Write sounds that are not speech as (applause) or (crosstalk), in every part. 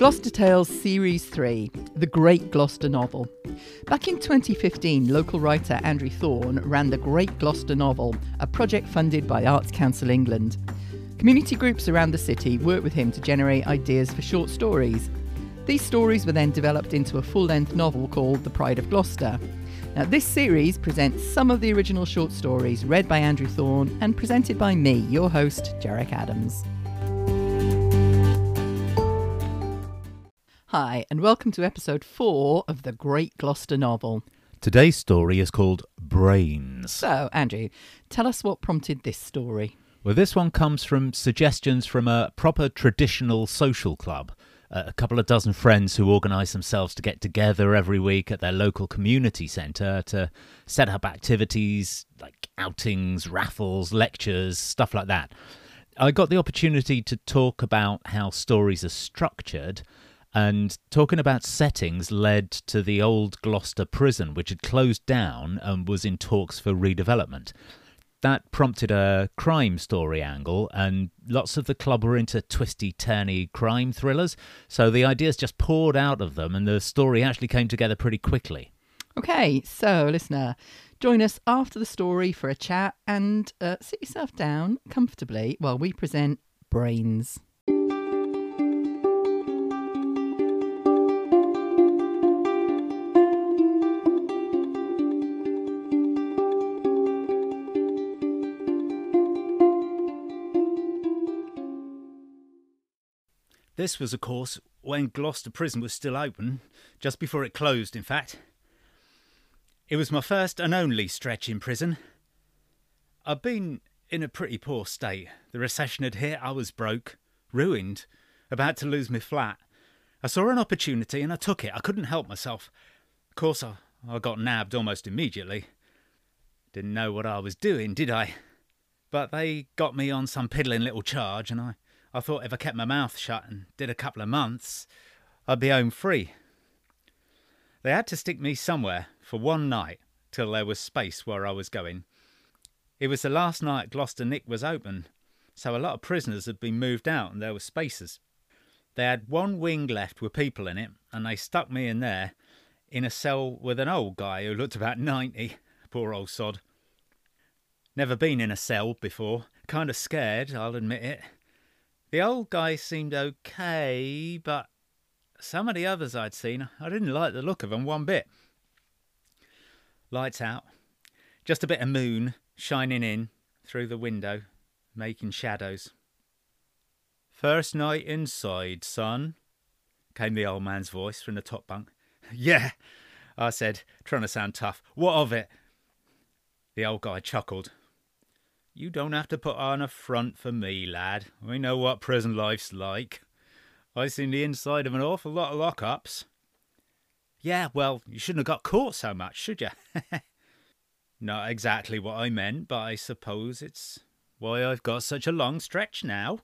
Gloucester Tales Series 3 The Great Gloucester Novel. Back in 2015, local writer Andrew Thorn ran the Great Gloucester Novel, a project funded by Arts Council England. Community groups around the city worked with him to generate ideas for short stories. These stories were then developed into a full length novel called The Pride of Gloucester. Now, this series presents some of the original short stories read by Andrew Thorn and presented by me, your host, Jarek Adams. Hi, and welcome to episode four of the Great Gloucester novel. Today's story is called Brains. So, Andrew, tell us what prompted this story. Well, this one comes from suggestions from a proper traditional social club. Uh, a couple of dozen friends who organise themselves to get together every week at their local community centre to set up activities like outings, raffles, lectures, stuff like that. I got the opportunity to talk about how stories are structured and talking about settings led to the old Gloucester prison, which had closed down and was in talks for redevelopment. That prompted a crime story angle, and lots of the club were into twisty, turny crime thrillers, so the ideas just poured out of them, and the story actually came together pretty quickly. Okay, so listener, join us after the story for a chat and uh, sit yourself down comfortably while we present Brains. This was, of course, when Gloucester Prison was still open, just before it closed, in fact. It was my first and only stretch in prison. I'd been in a pretty poor state. The recession had hit, I was broke, ruined, about to lose my flat. I saw an opportunity and I took it. I couldn't help myself. Of course, I, I got nabbed almost immediately. Didn't know what I was doing, did I? But they got me on some piddling little charge, and I I thought if I kept my mouth shut and did a couple of months, I'd be home free. They had to stick me somewhere for one night till there was space where I was going. It was the last night Gloucester Nick was open, so a lot of prisoners had been moved out and there were spaces. They had one wing left with people in it, and they stuck me in there, in a cell with an old guy who looked about 90. Poor old sod. Never been in a cell before. Kind of scared, I'll admit it. The old guy seemed okay, but some of the others I'd seen, I didn't like the look of them one bit. Lights out. Just a bit of moon shining in through the window, making shadows. First night inside, son, came the old man's voice from the top bunk. (laughs) Yeah, I said, trying to sound tough. What of it? The old guy chuckled. You don't have to put on a front for me, lad. I know what prison life's like. I've seen the inside of an awful lot of lockups. Yeah, well, you shouldn't have got caught so much, should you? (laughs) Not exactly what I meant, but I suppose it's why I've got such a long stretch now.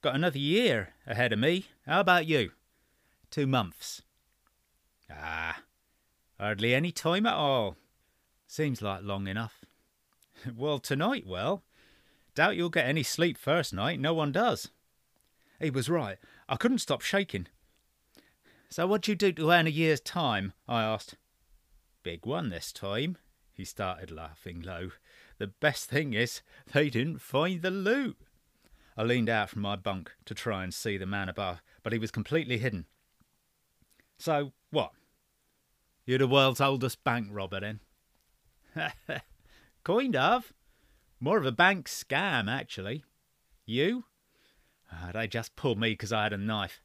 Got another year ahead of me. How about you? Two months. Ah, hardly any time at all. Seems like long enough. (laughs) well, tonight, well. Doubt you'll get any sleep first night. No one does. He was right. I couldn't stop shaking. So what'd you do to earn a year's time? I asked. Big one this time. He started laughing low. The best thing is, they didn't find the loot. I leaned out from my bunk to try and see the man above, but he was completely hidden. So, what? You're the world's oldest bank robber, then? (laughs) kind of. More of a bank scam, actually. You? Uh, they just pulled me because I had a knife.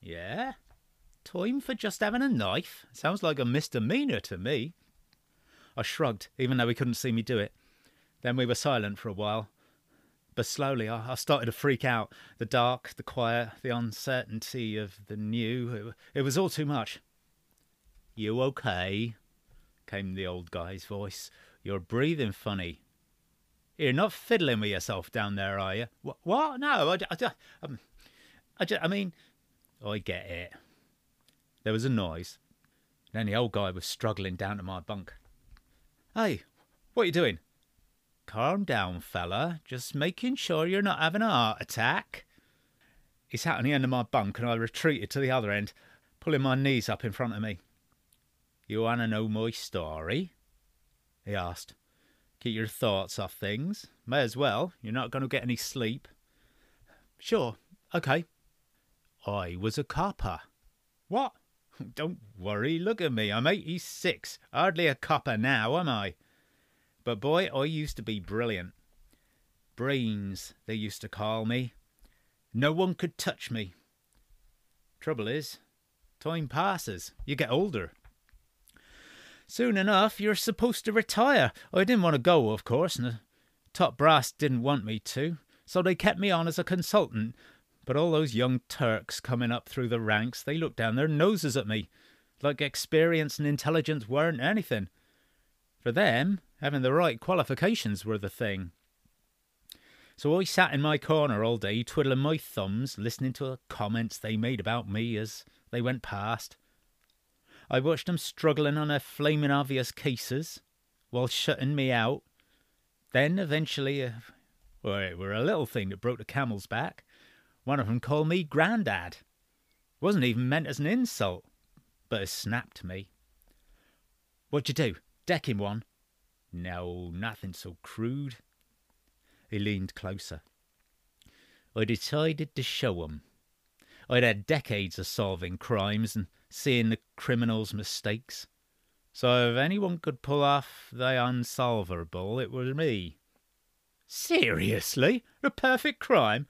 Yeah? Time for just having a knife? Sounds like a misdemeanour to me. I shrugged, even though he couldn't see me do it. Then we were silent for a while. But slowly I, I started to freak out. The dark, the quiet, the uncertainty of the new. It, it was all too much. You okay? came the old guy's voice. You're breathing funny. You're not fiddling with yourself down there, are you? What? No, I, I, um, I, just, I mean, I get it. There was a noise. Then the old guy was struggling down to my bunk. Hey, what you doing? Calm down, fella. Just making sure you're not having a heart attack. He sat on the end of my bunk and I retreated to the other end, pulling my knees up in front of me. You want to know my story? He asked. Keep your thoughts off things. May as well. You're not going to get any sleep. Sure. Okay. I was a copper. What? (laughs) Don't worry. Look at me. I'm 86. Hardly a copper now, am I? But boy, I used to be brilliant. Brains, they used to call me. No one could touch me. Trouble is, time passes. You get older. Soon enough, you're supposed to retire. I didn't want to go, of course, and the top brass didn't want me to, so they kept me on as a consultant. But all those young Turks coming up through the ranks, they looked down their noses at me, like experience and intelligence weren't anything. For them, having the right qualifications were the thing. So I sat in my corner all day, twiddling my thumbs, listening to the comments they made about me as they went past. I watched them struggling on their flaming obvious cases, while shutting me out. Then, eventually, uh, well, it were a little thing that broke the camel's back. One of them called me Grandad. Wasn't even meant as an insult, but it snapped me. What'd you do? Deck him one? No, nothing so crude. He leaned closer. I decided to show 'em. I'd had decades of solving crimes and seeing the criminals' mistakes. So if anyone could pull off the unsolvable, it was me. Seriously? A perfect crime?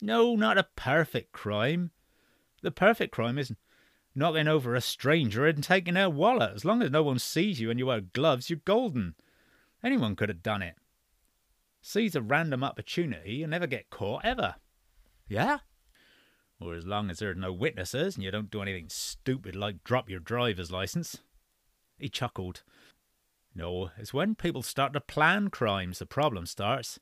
No, not a perfect crime. The perfect crime is knocking over a stranger and taking their wallet. As long as no one sees you and you wear gloves, you're golden. Anyone could have done it seize a random opportunity and never get caught ever. Yeah? Or as long as there are no witnesses and you don't do anything stupid like drop your driver's license. He chuckled. No, it's when people start to plan crimes the problem starts.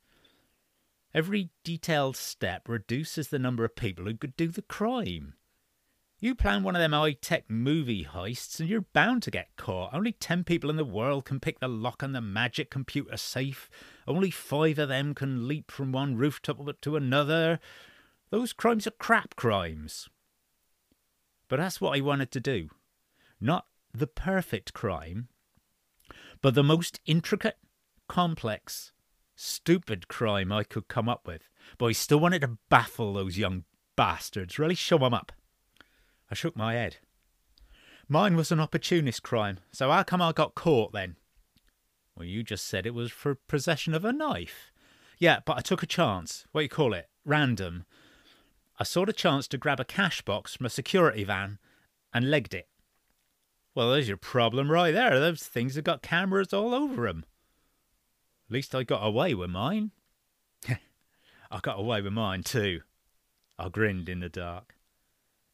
Every detailed step reduces the number of people who could do the crime. You plan one of them high tech movie heists and you're bound to get caught. Only 10 people in the world can pick the lock on the magic computer safe. Only five of them can leap from one rooftop to another. Those crimes are crap crimes. But that's what I wanted to do. Not the perfect crime, but the most intricate, complex, stupid crime I could come up with. But I still wanted to baffle those young bastards, really show them up. I shook my head. Mine was an opportunist crime, so how come I got caught then? Well, you just said it was for possession of a knife. Yeah, but I took a chance. What do you call it? Random. I saw the chance to grab a cash box from a security van and legged it. Well, there's your problem right there. Those things have got cameras all over 'em. At least I got away with mine. (laughs) I got away with mine too. I grinned in the dark.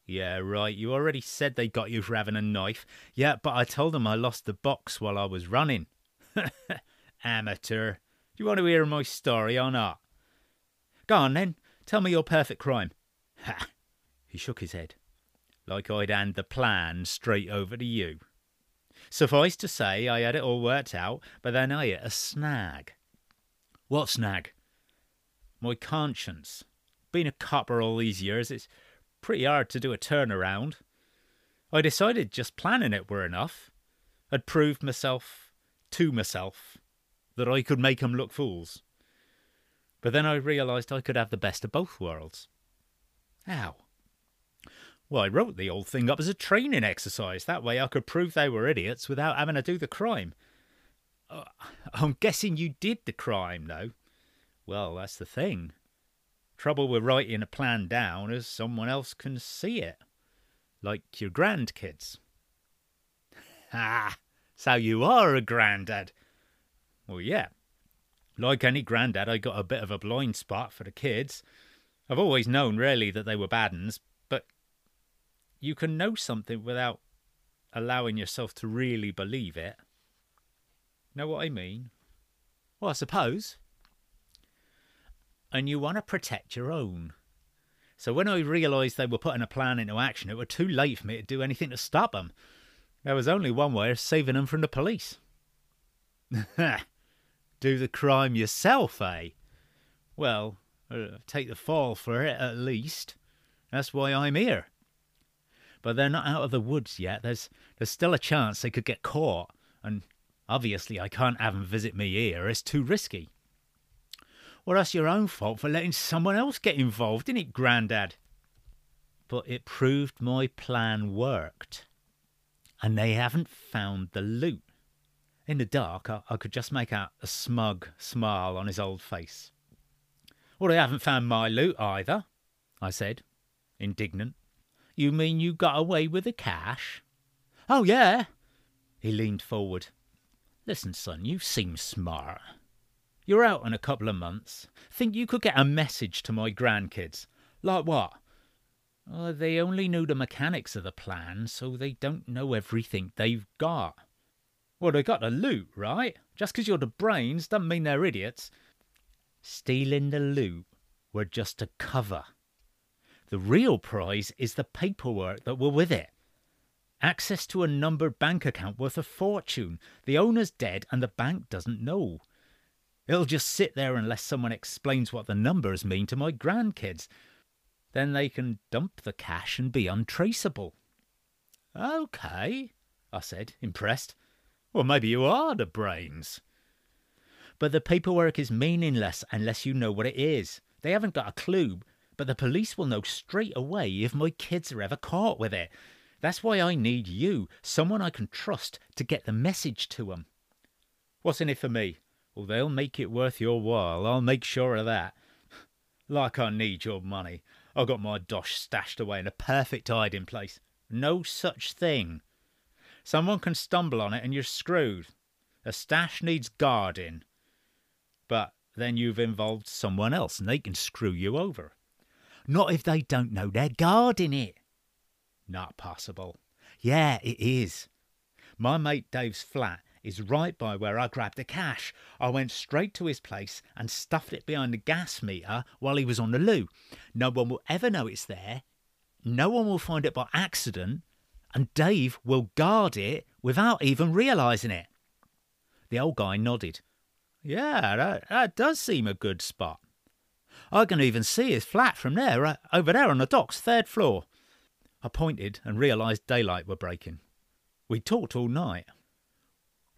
Yeah, right. You already said they got you for having a knife. Yeah, but I told them I lost the box while I was running. (laughs) Amateur. Do you want to hear my story or not? Go on then. Tell me your perfect crime. Ha! He shook his head, like I'd hand the plan straight over to you. Suffice to say, I had it all worked out, but then I hit a snag. What snag? My conscience. Been a copper all these years, it's pretty hard to do a turnaround. I decided just planning it were enough. I'd proved myself to myself that I could make 'em look fools. But then I realised I could have the best of both worlds. How? Well, I wrote the old thing up as a training exercise. That way I could prove they were idiots without having to do the crime. Uh, I'm guessing you did the crime, though. Well, that's the thing. Trouble with writing a plan down is someone else can see it. Like your grandkids. Ah, so you are a granddad. Well, yeah. Like any granddad, I got a bit of a blind spot for the kids. I've always known, really, that they were bad uns, but you can know something without allowing yourself to really believe it. Know what I mean? Well, I suppose and you want to protect your own. So when I realised they were putting a plan into action, it was too late for me to do anything to stop them. There was only one way of saving them from the police. (laughs) do the crime yourself, eh? Well, uh, take the fall for it at least. That's why I'm here. But they're not out of the woods yet. There's there's still a chance they could get caught, and obviously I can't have them visit me here. It's too risky. Well, that's your own fault for letting someone else get involved, isn't it, Grandad? But it proved my plan worked, and they haven't found the loot. In the dark, I, I could just make out a smug smile on his old face. Well, they haven't found my loot either, I said, indignant. You mean you got away with the cash? Oh, yeah. He leaned forward. Listen, son, you seem smart. You're out in a couple of months. Think you could get a message to my grandkids? Like what? Uh, they only know the mechanics of the plan, so they don't know everything they've got. Well, they got the loot, right? Just 'cause you're the brains doesn't mean they're idiots. Stealing the loot were just a cover. The real prize is the paperwork that were with it. Access to a numbered bank account worth a fortune. The owner's dead and the bank doesn't know. It'll just sit there unless someone explains what the numbers mean to my grandkids. Then they can dump the cash and be untraceable. Okay, I said, impressed. Well, maybe you are the brains. But the paperwork is meaningless unless you know what it is. They haven't got a clue, but the police will know straight away if my kids are ever caught with it. That's why I need you, someone I can trust, to get the message to 'em. What's in it for me? Well, they'll make it worth your while, I'll make sure of that. (laughs) Like I need your money. I've got my dosh stashed away in a perfect hiding place. No such thing. Someone can stumble on it and you're screwed. A stash needs guarding. But then you've involved someone else and they can screw you over. Not if they don't know they're guarding it. Not possible. Yeah, it is. My mate Dave's flat is right by where I grabbed the cash. I went straight to his place and stuffed it behind the gas meter while he was on the loo. No one will ever know it's there. No one will find it by accident. And Dave will guard it without even realising it. The old guy nodded. Yeah, that, that does seem a good spot. I can even see his flat from there, uh, over there on the docks, third floor. I pointed and realised daylight were breaking. We talked all night.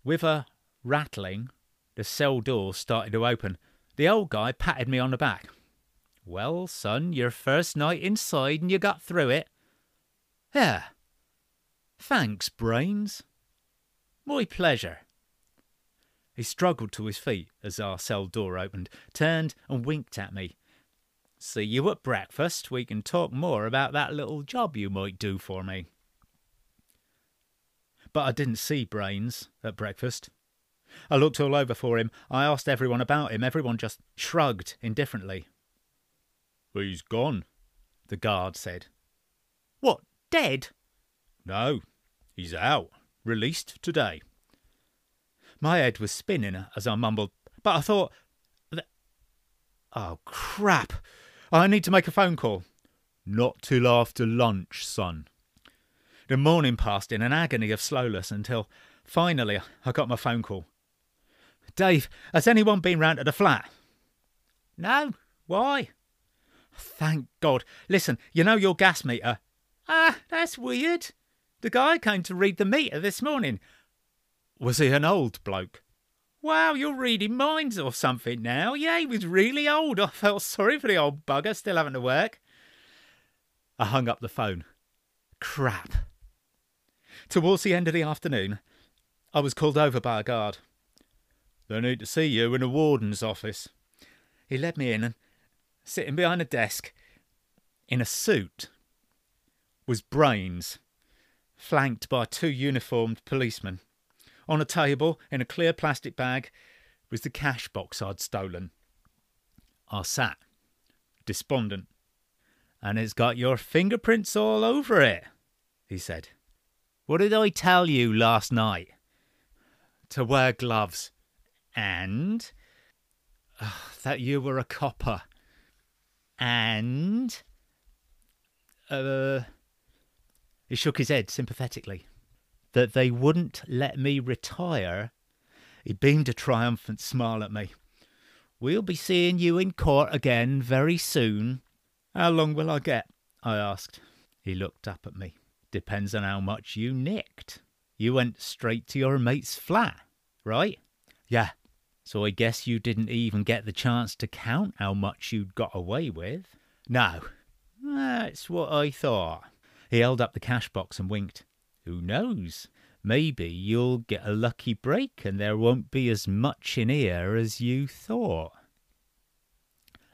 With a rattling, the cell door started to open. The old guy patted me on the back. Well, son, your first night inside and you got through it. Yeah. Thanks, Brains. My pleasure. He struggled to his feet as our cell door opened, turned and winked at me. See you at breakfast. We can talk more about that little job you might do for me. But I didn't see Brains at breakfast. I looked all over for him. I asked everyone about him. Everyone just shrugged indifferently. He's gone, the guard said. What, dead? No, he's out. Released today. My head was spinning as I mumbled, but I thought. Oh, crap! I need to make a phone call. Not till after lunch, son. The morning passed in an agony of slowness until finally I got my phone call. Dave, has anyone been round to the flat? No. Why? Thank God. Listen, you know your gas meter? Ah, that's weird. The guy came to read the meter this morning. Was he an old bloke? Wow, you're reading minds or something now. Yeah, he was really old. I felt sorry for the old bugger still having to work. I hung up the phone. Crap. Towards the end of the afternoon, I was called over by a guard. They need to see you in the warden's office. He led me in and, sitting behind a desk, in a suit, was Brains, flanked by two uniformed policemen. On a table, in a clear plastic bag, was the cash box I'd stolen. I sat, despondent. And it's got your fingerprints all over it, he said. What did I tell you last night? To wear gloves. And (sighs) that you were a copper. And. Uh. He shook his head sympathetically that they wouldn't let me retire, he beamed a triumphant smile at me. We'll be seeing you in court again very soon. How long will I get? I asked. He looked up at me. Depends on how much you nicked. You went straight to your mate's flat, right? Yeah. So I guess you didn't even get the chance to count how much you'd got away with? No. That's what I thought. He held up the cash box and winked. Who knows? Maybe you'll get a lucky break and there won't be as much in here as you thought.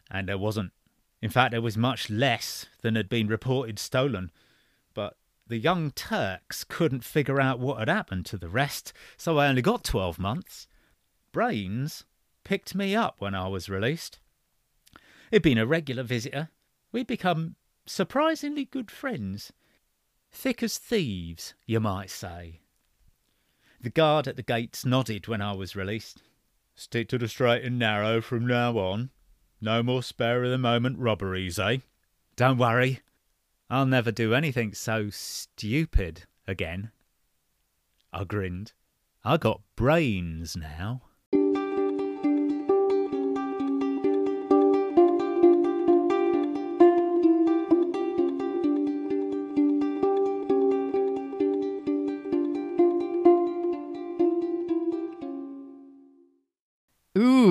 And there wasn't. In fact, there was much less than had been reported stolen. But the young Turks couldn't figure out what had happened to the rest, so I only got 12 months. Brains picked me up when I was released. He'd been a regular visitor. We'd become surprisingly good friends. Thick as thieves, you might say. The guard at the gates nodded when I was released. Stick to the straight and narrow from now on. No more spare of the moment robberies, eh? Don't worry. I'll never do anything so stupid again. I grinned. I got brains now.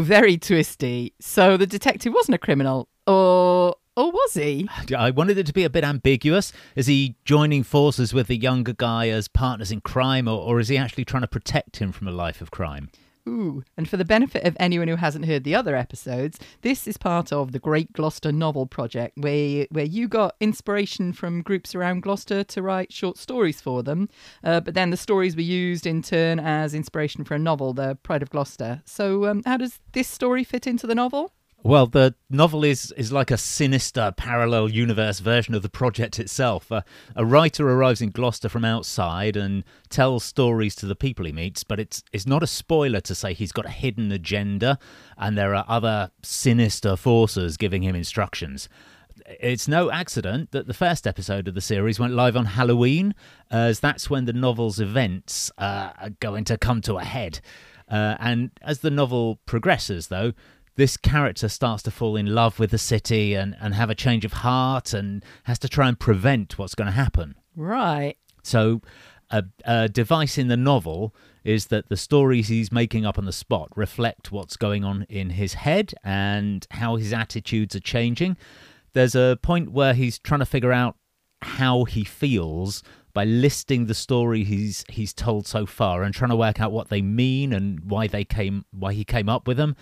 Very twisty. So the detective wasn't a criminal, or or was he? I wanted it to be a bit ambiguous. Is he joining forces with the younger guy as partners in crime, or, or is he actually trying to protect him from a life of crime? Ooh, and for the benefit of anyone who hasn't heard the other episodes, this is part of the Great Gloucester Novel Project, where where you got inspiration from groups around Gloucester to write short stories for them, uh, but then the stories were used in turn as inspiration for a novel, The Pride of Gloucester. So, um, how does this story fit into the novel? Well, the novel is, is like a sinister parallel universe version of the project itself. Uh, a writer arrives in Gloucester from outside and tells stories to the people he meets, but it's it's not a spoiler to say he's got a hidden agenda and there are other sinister forces giving him instructions. It's no accident that the first episode of the series went live on Halloween, as that's when the novel's events uh, are going to come to a head. Uh, and as the novel progresses, though, this character starts to fall in love with the city and, and have a change of heart and has to try and prevent what's going to happen. Right. So, a, a device in the novel is that the stories he's making up on the spot reflect what's going on in his head and how his attitudes are changing. There's a point where he's trying to figure out how he feels by listing the story he's he's told so far and trying to work out what they mean and why they came why he came up with them.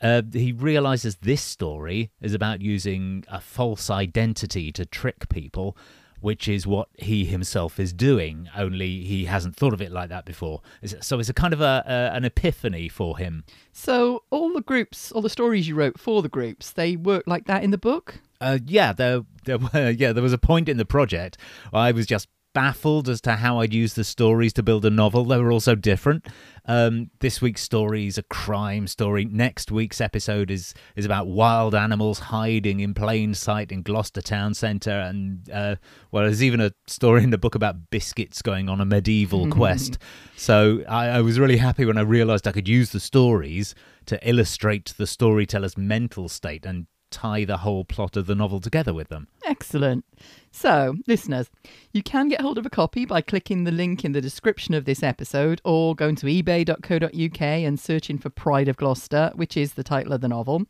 Uh, he realizes this story is about using a false identity to trick people, which is what he himself is doing. Only he hasn't thought of it like that before. So it's a kind of a, a an epiphany for him. So all the groups, all the stories you wrote for the groups, they work like that in the book. Uh, yeah, there, there were, (laughs) yeah, there was a point in the project I was just baffled as to how I'd use the stories to build a novel. They were all so different. Um, this week's story is a crime story. Next week's episode is is about wild animals hiding in plain sight in Gloucester town centre. And uh, well, there's even a story in the book about biscuits going on a medieval (laughs) quest. So I, I was really happy when I realised I could use the stories to illustrate the storyteller's mental state and tie the whole plot of the novel together with them. Excellent. So, listeners, you can get hold of a copy by clicking the link in the description of this episode or going to ebay.co.uk and searching for Pride of Gloucester, which is the title of the novel.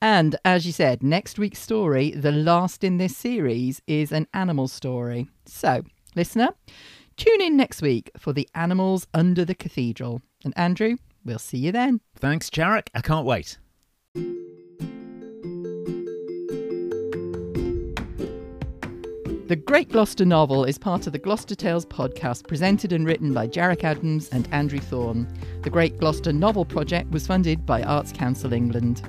And as you said, next week's story, the last in this series, is an animal story. So, listener, tune in next week for The Animals Under the Cathedral. And Andrew, we'll see you then. Thanks, Jarek. I can't wait. The Great Gloucester novel is part of the Gloucester Tales podcast presented and written by Jarek Adams and Andrew Thorn. The Great Gloucester Novel Project was funded by Arts Council England.